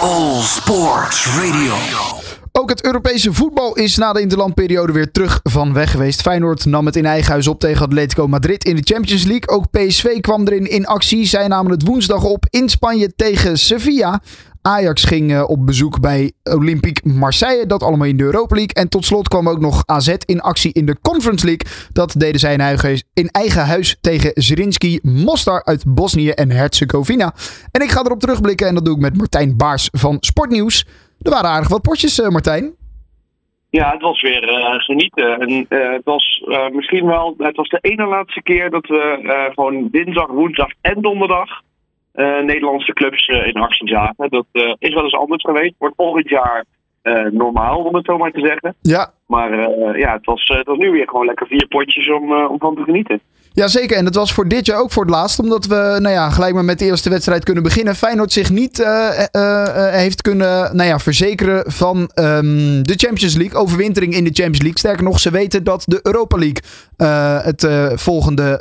All Sports Radio. Ook het Europese voetbal is na de interlandperiode weer terug van weg geweest. Feyenoord nam het in eigen huis op tegen Atletico Madrid in de Champions League. Ook PSV kwam erin in actie. Zij namen het woensdag op in Spanje tegen Sevilla. Ajax ging uh, op bezoek bij Olympique Marseille. Dat allemaal in de Europa League. En tot slot kwam ook nog AZ in actie in de Conference League. Dat deden zij in eigen, huis tegen Zrinski Mostar uit Bosnië en Herzegovina. En ik ga erop terugblikken en dat doe ik met Martijn Baars van Sportnieuws. Er waren aardig wat potjes, uh, Martijn. Ja, het was weer uh, genieten. En, het was misschien wel, het was de ene laatste keer dat we gewoon dinsdag, woensdag en donderdag Nederlandse clubs in actie zagen. Dat is wel eens anders geweest. Wordt volgend jaar normaal, om het zo maar te zeggen. Ja. Maar ja, het was, het was nu weer gewoon lekker vier potjes om, om van te genieten. Jazeker, en dat was voor dit jaar ook voor het laatst. Omdat we nou ja, gelijk maar met de eerste wedstrijd kunnen beginnen. Feyenoord zich niet uh, uh, heeft kunnen nou ja, verzekeren van um, de Champions League. Overwintering in de Champions League. Sterker nog, ze weten dat de Europa League het, volgende,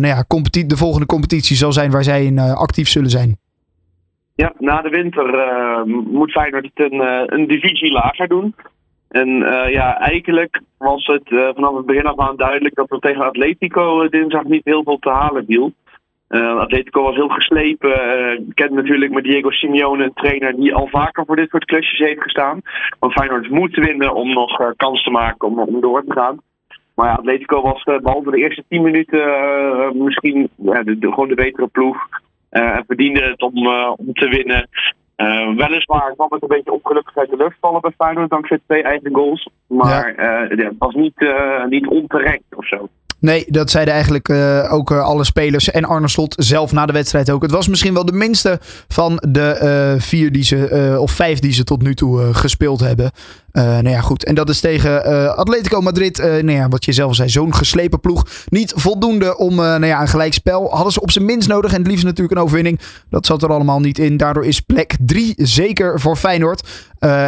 nou ja, de volgende competitie zal zijn waar zij in actief zullen zijn. Ja, na de winter moet Feyenoord het een, een divisie lager doen. En uh, ja, eigenlijk was het uh, vanaf het begin af aan duidelijk dat er tegen Atletico uh, dinsdag niet heel veel te halen viel. Atletico was heel geslepen. Ik ken natuurlijk met Diego Simeone een trainer die al vaker voor dit soort klusjes heeft gestaan. Want Feyenoord moet winnen om nog kans te maken om, om door te gaan. Maar ja, Atletico was behalve de eerste 10 minuten misschien gewoon de betere ploeg. En verdiende het om, om te winnen. Uh, weliswaar kwam het een beetje ongelukkig uit de lucht vallen bij Feyenoord dankzij twee eigen goals. Maar ja. uh, het was niet, uh, niet onterecht of zo. Nee, dat zeiden eigenlijk ook alle spelers en Arne Slot zelf na de wedstrijd ook. Het was misschien wel de minste van de vier die ze, of vijf die ze tot nu toe gespeeld hebben. Nou ja, goed. En dat is tegen Atletico Madrid, nou ja, wat je zelf zei, zo'n geslepen ploeg. Niet voldoende om nou ja, een gelijkspel. Hadden ze op zijn minst nodig en het liefst natuurlijk een overwinning. Dat zat er allemaal niet in. Daardoor is plek drie zeker voor Feyenoord.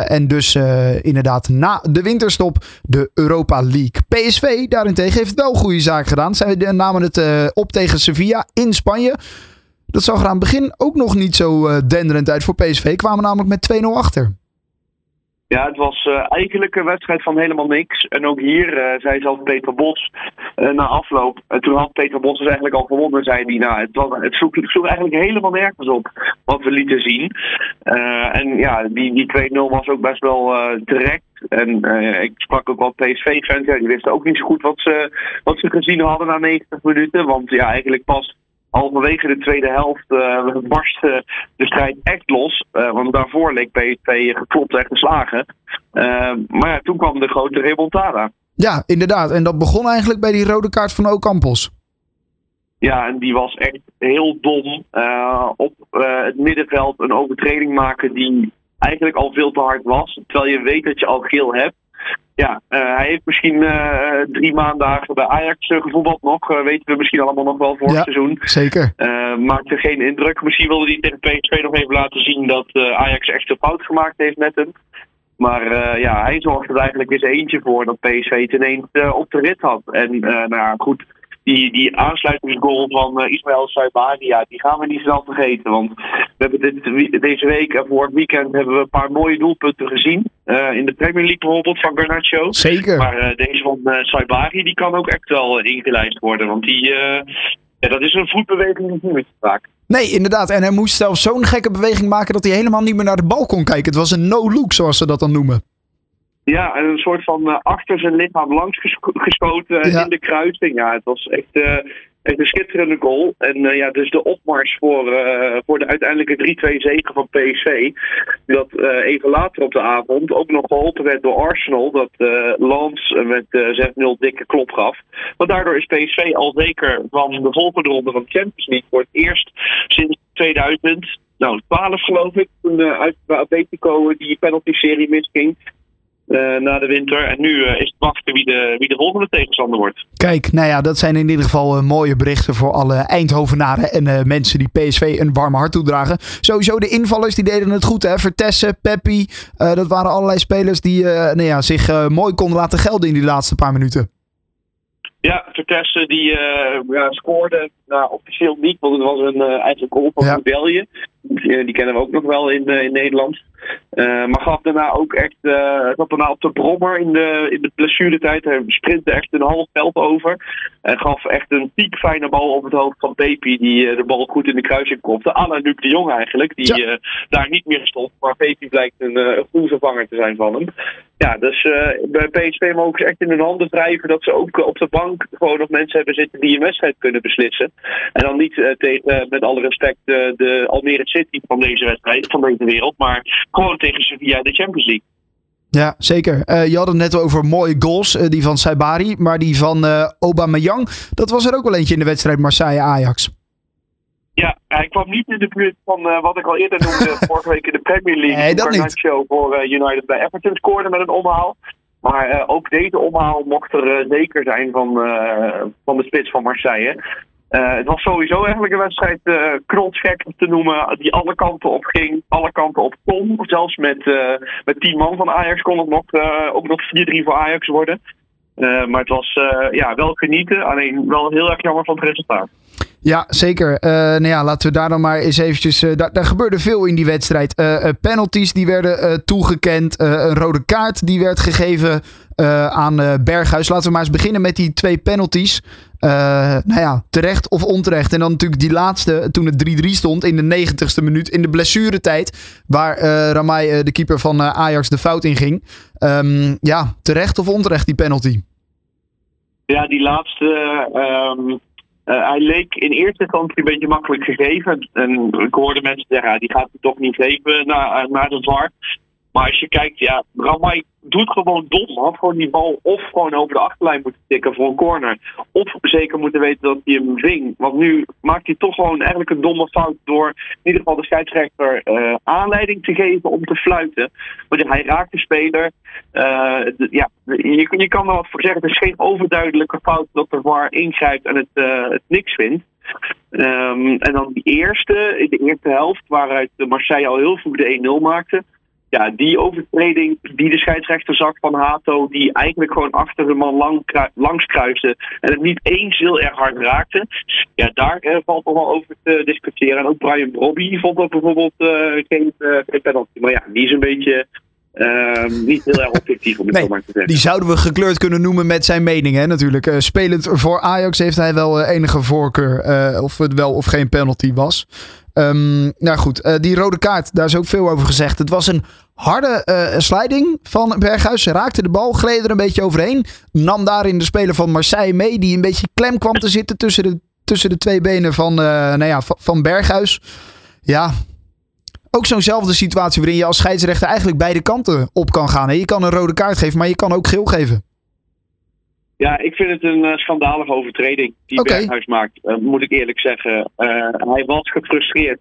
En dus inderdaad na de winterstop de Europa League. PSV daarentegen heeft wel goede zaken gedaan. Zij namen het op tegen Sevilla in Spanje. Dat zag er aan het begin ook nog niet zo denderend uit voor PSV. Kwamen namelijk met 2-0 achter. Ja, het was uh, eigenlijk een wedstrijd van helemaal niks. En ook hier uh, zei zelf Peter Bos uh, na afloop. En toen had Peter Bos dus eigenlijk al gewonnen, zei hij. Nou, het, was, het sloeg eigenlijk helemaal nergens op wat we lieten zien. en ja, die, die 2-0 was ook best wel direct. En ik sprak ook wel PSV-fans. Die wisten ook niet zo goed wat ze, wat ze gezien hadden na 90 minuten. Want ja, eigenlijk pas halverwege de tweede helft uh, barstte de strijd echt los. Uh, want daarvoor leek PSV geklopt en geslagen. Uh, maar ja, toen kwam de grote remontada. Ja, inderdaad. En dat begon eigenlijk bij die rode kaart van Ocampos. Ja, en die was echt heel dom. op het middenveld een overtreding maken die eigenlijk al veel te hard was. Terwijl je weet dat je al geel hebt. Ja, uh, hij heeft misschien uh, drie maandagen bij Ajax gevoetbald nog. Uh, weten we misschien allemaal nog wel voor ja, het seizoen. Zeker. maakte geen indruk. Misschien wilde hij tegen PSV nog even laten zien dat Ajax echt een fout gemaakt heeft met hem. Maar ja, hij zorgde er eigenlijk eens eentje voor dat PSV het ineens op de rit had. En nou ja, goed die, die aansluitingsgoal van Ismaël Saibani, ja, die gaan we niet snel vergeten. Want we hebben dit, deze week en voor het weekend hebben we een paar mooie doelpunten gezien. Uh, in de Premier League bijvoorbeeld van Garnacho. Zeker. Maar uh, deze van uh, Saibari, die kan ook echt wel ingelijst worden. Want die, ja, dat is een voetbeweging die niet meer te vaak. Nee, inderdaad. En hij moest zelfs zo'n gekke beweging maken dat hij helemaal niet meer naar de bal kon kijken. Het was een no-look, zoals ze dat dan noemen. Ja, en een soort van achter zijn lichaam langs geschoten ja. in de kruising. Ja, het was echt, echt een schitterende goal. En uh, ja, dus de opmars voor, voor de uiteindelijke 3-2 zege van PSV. Dat even later op de avond ook nog geholpen werd door Arsenal. Dat Lans met 6-0 dikke klop gaf. Want daardoor is PSV al zeker van de volgende ronde van de Champions League voor het eerst sinds 2000 nou, 12 geloof ik, toen uh, uit Atletico die penalty-serie misging. Uh, na de winter. En nu uh, is het wachten wie de, wie de volgende tegenstander wordt. Kijk, nou ja, dat zijn in ieder geval uh, mooie berichten voor alle Eindhovenaren en mensen die PSV een warme hart toedragen. Sowieso de invallers, die deden het goed hè. Vertessen, Peppi, dat waren allerlei spelers die nou ja, zich mooi konden laten gelden in die laatste paar minuten. Ja, Vitesse die uh, ja, scoorde nou, officieel niet, want het was een uh, eigenlijk goal van ja. België. Die, die, kennen we ook nog wel in, uh, in Nederland. Maar gaf daarna ook echt, zat daarna op de brommer in de, in de blessuretijd. Hij sprintte echt een half veld over. En gaf echt een piekfijne bal op het hoofd van Pepi, die de bal goed in de kruising kopte. Anna Luc de Jong eigenlijk, die ja. daar niet meer stond. Maar Pepi blijkt een, een goede vervanger te zijn van hem. Ja, dus bij PSV mogen ze echt in hun handen wrijven dat ze ook op de bank gewoon nog mensen hebben zitten die een wedstrijd kunnen beslissen. En dan niet uh, tegen, met alle respect, uh, de Almere City van deze wedstrijd, van deze wereld, maar gewoon tegen Sevilla de Champions League. Ja, zeker. Uh, je had het net over mooie goals, die van Saibari, maar die van Aubameyang, dat was er ook wel eentje in de wedstrijd Marseille-Ajax. Ja, hij kwam niet in de buurt van wat ik al eerder noemde vorige week in de Premier League. Nee, dat niet. voor United bij Everton scoorde met een omhaal. Maar uh, ook deze omhaal mocht er uh, zeker zijn van, uh, van de spits van Marseille. Het was sowieso eigenlijk een wedstrijd knotsgek te noemen, die alle kanten op ging, alle kanten op kon. Zelfs met, met 10 man van Ajax kon het nog, ook nog 4-3 voor Ajax worden. maar het was ja, wel genieten, alleen wel heel erg jammer van het resultaat. Ja, zeker. Uh, nou ja, laten we daar dan maar eens eventjes... Uh, daar, daar, gebeurde veel in die wedstrijd. Uh, penalties die werden toegekend. een rode kaart die werd gegeven aan Berghuis. Laten we maar eens beginnen met die twee penalties. nou ja, terecht of onterecht. En dan natuurlijk die laatste, toen het 3-3 stond in de 90ste minuut. In de blessuretijd. Waar Ramai, de keeper van Ajax, de fout in ging. Um, ja, terecht of onterecht die penalty? Ja, die laatste... Uh, hij leek in eerste instantie een beetje makkelijk gegeven. En ik hoorde mensen zeggen, die gaat toch niet geven naar, naar de VAR. Maar als je kijkt, ja, Ramai doet gewoon dom. Had gewoon die bal of gewoon over de achterlijn moeten tikken voor een corner. Of zeker moeten weten dat hij hem ving. Want nu maakt hij toch gewoon eigenlijk een domme fout door in ieder geval de scheidsrechter uh, aanleiding te geven om te fluiten. Want hij raakt de speler. De, ja, je, je kan er wat voor zeggen. Het is geen overduidelijke fout dat de VAR ingrijpt en het, het niks vindt. Um, en dan die eerste, in de eerste helft, waaruit Marseille al heel vroeg de 1-0 maakte ja, die overtreding die de scheidsrechter zag van Hato, die eigenlijk gewoon achter de man lang, langs kruiste en het niet eens heel erg hard raakte, ja, daar eh, valt nog wel over te discussiëren. En ook Brian Brobby vond dat bijvoorbeeld uh, geen, uh, geen penalty. Maar ja, die is een beetje Uh, niet heel erg objectief om het nee, zo maar te zeggen. Die zouden we gekleurd kunnen noemen met zijn mening, hè, natuurlijk. Uh, spelend voor Ajax heeft hij wel enige voorkeur. Uh, of het wel of geen penalty was. Um, nou goed, die rode kaart, daar is ook veel over gezegd. Het was een harde sliding van Berghuis. Raakte de bal, gleed er een beetje overheen. Nam daarin de speler van Marseille mee, die een beetje klem kwam te zitten tussen de, tussen de twee benen van, nou ja, van Berghuis. Ja, ook zo'nzelfde situatie waarin je als scheidsrechter eigenlijk beide kanten op kan gaan. Je kan een rode kaart geven, maar je kan ook geel geven. Ja, ik vind het een uh, schandalige overtreding die okay. Berghuis maakt, uh, moet ik eerlijk zeggen. Uh, hij was gefrustreerd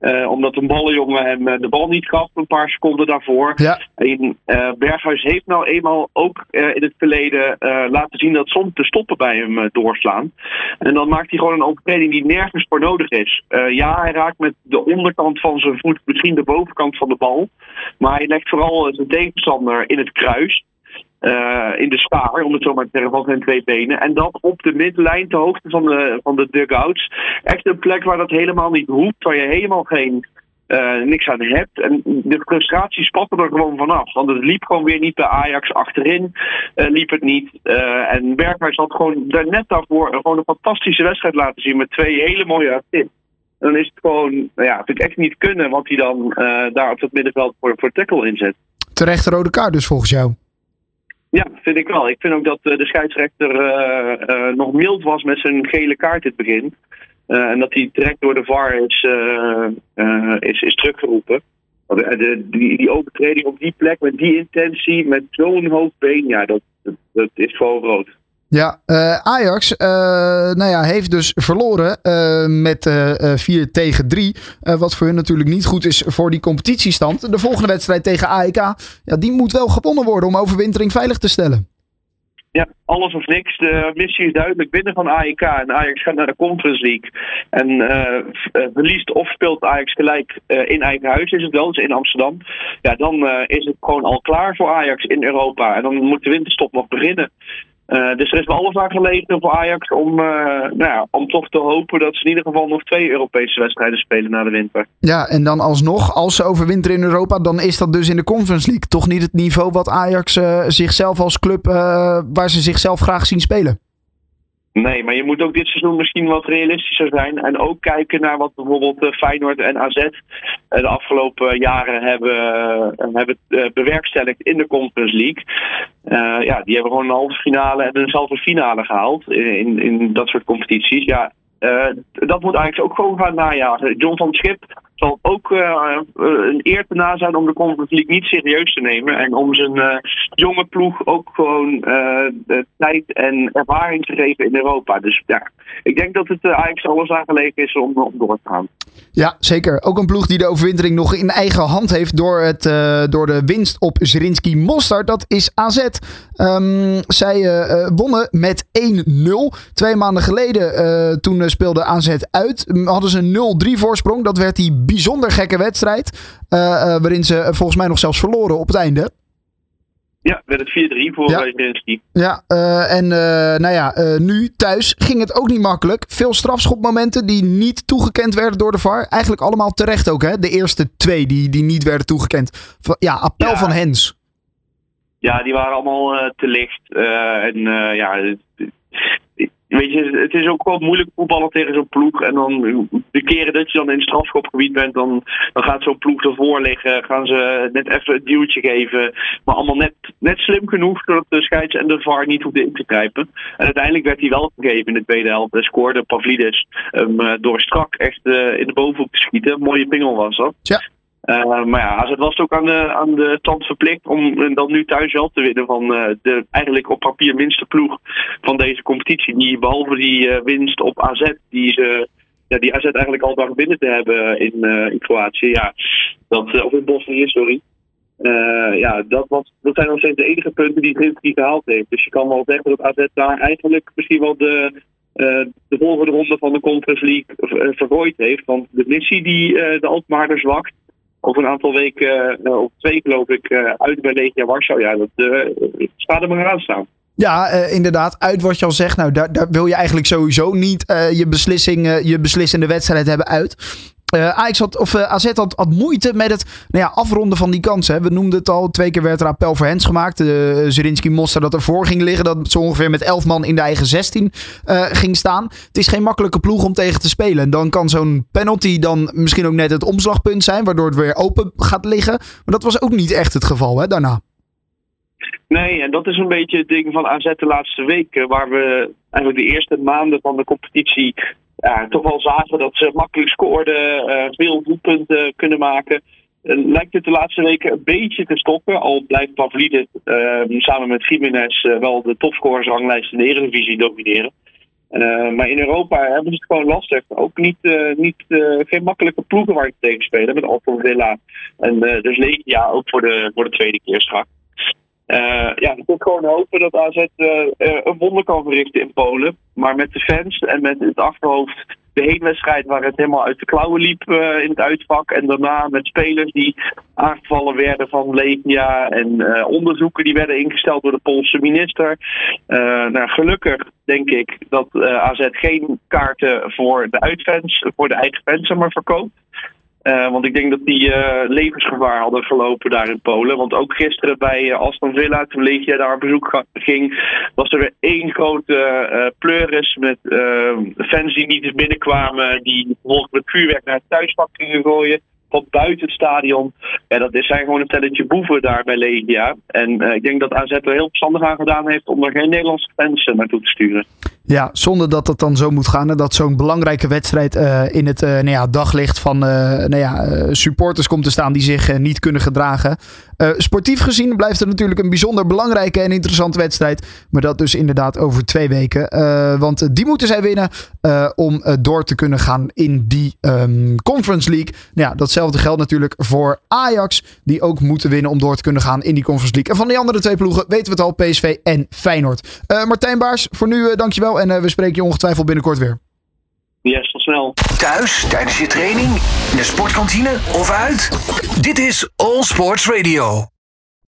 uh, omdat een ballenjongen hem uh, de bal niet gaf een paar seconden daarvoor. Ja. En, uh, Berghuis heeft nou eenmaal ook in het verleden laten zien dat soms de stoppen bij hem doorslaan. En dan maakt hij gewoon een overtreding die nergens voor nodig is. ja, hij raakt met de onderkant van zijn voet misschien de bovenkant van de bal. Maar hij legt vooral zijn tegenstander in het kruis. Uh, in de staar, om het zo maar te zeggen, van zijn twee benen. En dat op de middenlijn, ter hoogte van de, van de dugouts. Echt een plek waar dat helemaal niet hoeft, waar je helemaal geen, uh, niks aan hebt. En de frustratie spatte er gewoon vanaf. Want het liep gewoon weer niet bij Ajax achterin. Uh, liep het niet. en Berghuis had gewoon daar net daarvoor gewoon een fantastische wedstrijd laten zien. Met twee hele mooie assists. Dan is het gewoon, nou ja, ik echt niet kunnen wat hij dan daar op het middenveld voor, voor tackle inzet. Terecht rode kaart dus volgens jou? Ja, vind ik wel. Ik vind ook dat de scheidsrechter uh, nog mild was met zijn gele kaart in het begin. En dat hij direct door de VAR is, is, is teruggeroepen. De, die, die overtreding op die plek met die intentie, met zo'n hoog been, ja, dat, dat, dat is gewoon rood. Ja, uh, Ajax uh, nou ja, heeft dus verloren uh, met 4 tegen 3. wat voor hun natuurlijk niet goed is voor die competitiestand. De volgende wedstrijd tegen AEK, ja, die moet wel gewonnen worden om overwintering veilig te stellen. Ja, alles of niks. De missie is duidelijk binnen van AEK. En Ajax gaat naar de Conference League. En verliest of speelt Ajax gelijk in eigen huis, is het wel, dus in Amsterdam. Ja, dan is het gewoon al klaar voor Ajax in Europa. En dan moet de winterstop nog beginnen. Uh, dus er is wel alles aan gelegen voor Ajax om, uh, nou ja, om toch te hopen dat ze in ieder geval nog twee Europese wedstrijden spelen na de winter. Ja, en dan alsnog, als ze overwinteren in Europa, dan is dat dus in de Conference League toch niet het niveau wat Ajax uh, zichzelf als club, waar ze zichzelf graag zien spelen. Nee, maar je moet ook dit seizoen misschien wat realistischer zijn. En ook kijken naar wat bijvoorbeeld Feyenoord en AZ de afgelopen jaren hebben, hebben bewerkstelligd in de Conference League. Ja, die hebben gewoon een halve finale en een halve finale gehaald in, in dat soort competities. Ja, dat moet eigenlijk ook gewoon gaan najagen. John van Schip zal ook uh, een eer te na zijn om de Conference League niet serieus te nemen. En om zijn uh, jonge ploeg ook gewoon tijd en ervaring te geven in Europa. Dus ja, ik denk dat het eigenlijk alles aangelegen is om, door te gaan. Ja, zeker. Ook een ploeg die de overwintering nog in eigen hand heeft door, het, door de winst op Zrinski Mostard. Dat is AZ. Um, zij wonnen met 1-0. Twee maanden geleden, toen speelde AZ uit, hadden ze een 0-3 voorsprong. Dat werd die bijzonder gekke wedstrijd. waarin ze volgens mij nog zelfs verloren op het einde. Ja, werd het 4-3 voor ja. Ja, uh, en uh, nou ja, uh, nu thuis ging het ook niet makkelijk. Veel strafschopmomenten die niet toegekend werden door de VAR. Eigenlijk allemaal terecht ook, hè? De eerste twee die, die niet werden toegekend. Ja, appel ja. van Hens. Ja, die waren allemaal te licht. en ja, Weet je, het is ook wel moeilijk voetballen tegen zo'n ploeg. En dan de keren dat je dan in het strafschopgebied bent, dan, dan gaat zo'n ploeg ervoor liggen. Gaan ze net even een duwtje geven. Maar allemaal net, net slim genoeg, zodat de scheids en de VAR niet hoefden in te grijpen. En uiteindelijk werd hij wel gegeven in de tweede helft. En scoorde Pavlidis um, door strak echt uh, in de bovenhoek te schieten. mooie pingel was dat. Ja. Uh, maar ja, AZ was ook aan de, aan de tand verplicht om dan nu thuis wel te winnen van uh, de eigenlijk op papier minste ploeg van deze competitie. Die behalve die uh, winst op AZ, die, ze, ja, die AZ eigenlijk al dacht binnen te hebben in, in Kroatië. Ja, dat, of in Bosnië, sorry. ja, dat, was, dat zijn nog steeds de enige punten die Zinski gehaald heeft. Dus je kan wel zeggen dat AZ daar eigenlijk misschien wel de, de volgende ronde van de Conference League vergooid heeft. Want de missie die de Alkmaarders wacht, over een aantal weken, uh, of twee geloof ik, uh, uit bij Legia Warschau. Ja, dat staat er maar aan staan. Ja, inderdaad. Uit wat je al zegt. Nou, daar, daar wil je eigenlijk sowieso niet je, beslissing, je beslissende wedstrijd hebben uit. Uh, Ajax had, of uh, AZ had, moeite met het nou ja, afronden van die kansen. We noemden het al, twee keer werd er appel voor Hens gemaakt. Uh, Zerinski Moster dat ervoor ging liggen. Dat zo ongeveer met elf man in de eigen 16 ging staan. Het is geen makkelijke ploeg om tegen te spelen. En dan kan zo'n penalty dan misschien ook net het omslagpunt zijn. Waardoor het weer open gaat liggen. Maar dat was ook niet echt het geval hè, daarna. Nee, en dat is een beetje het ding van AZ de laatste weken. Waar we eigenlijk de eerste maanden van de competitie ja, toch wel zagen dat ze makkelijk scoorden, uh, veel doelpunten kunnen maken. Uh, lijkt het de laatste weken een beetje te stoppen. Al blijft Pavlidis uh, samen met Jiménez wel de topscorersranglijst in de Eredivisie domineren. maar in Europa hebben ze het gewoon lastig. Ook niet, niet geen makkelijke ploegen waar je tegen spelen. Met Alton Villa en dus Legia ook voor de, voor de tweede keer straks. Uh, ja, ik moet gewoon hopen dat AZ uh, een wonder kan verrichten in Polen. Maar met de fans en met het achterhoofd de heenwedstrijd waar het helemaal uit de klauwen liep in het uitvak. En daarna met spelers die aangevallen werden van Legia. En onderzoeken die werden ingesteld door de Poolse minister. nou, gelukkig denk ik dat AZ geen kaarten voor de uitfans, voor de eigen fans maar verkoopt. Uh, want ik denk dat die uh, levensgevaar hadden gelopen daar in Polen. Want ook gisteren bij uh, Aston Villa, toen Legia daar op bezoek ging, was er weer één grote pleuris met fans die niet eens binnenkwamen, die bijvoorbeeld met vuurwerk naar het thuisvak gingen gooien van buiten het stadion. Ja, dat zijn gewoon een telletje boeven daar bij Legia. En ik denk dat AZ er heel verstandig aan gedaan heeft om er geen Nederlandse fans naartoe te sturen. Ja, zonder dat het dan zo moet gaan. Dat zo'n belangrijke wedstrijd uh, in het uh, nou ja, daglicht van nou ja, supporters komt te staan die zich niet kunnen gedragen. sportief gezien blijft het natuurlijk een bijzonder belangrijke en interessante wedstrijd. Maar dat dus inderdaad over twee weken. want die moeten zij winnen om door te kunnen gaan in die um, Conference League. Nou ja, datzelfde geldt natuurlijk voor Ajax. Die ook moeten winnen om door te kunnen gaan in die Conference League. En van die andere twee ploegen weten we het al. PSV en Feyenoord. Martijn Baars, voor nu dankjewel en uh, we spreken je ongetwijfeld binnenkort weer. Yes, tot snel. Thuis, tijdens je training, in de sportkantine of uit? Dit is All Sports Radio.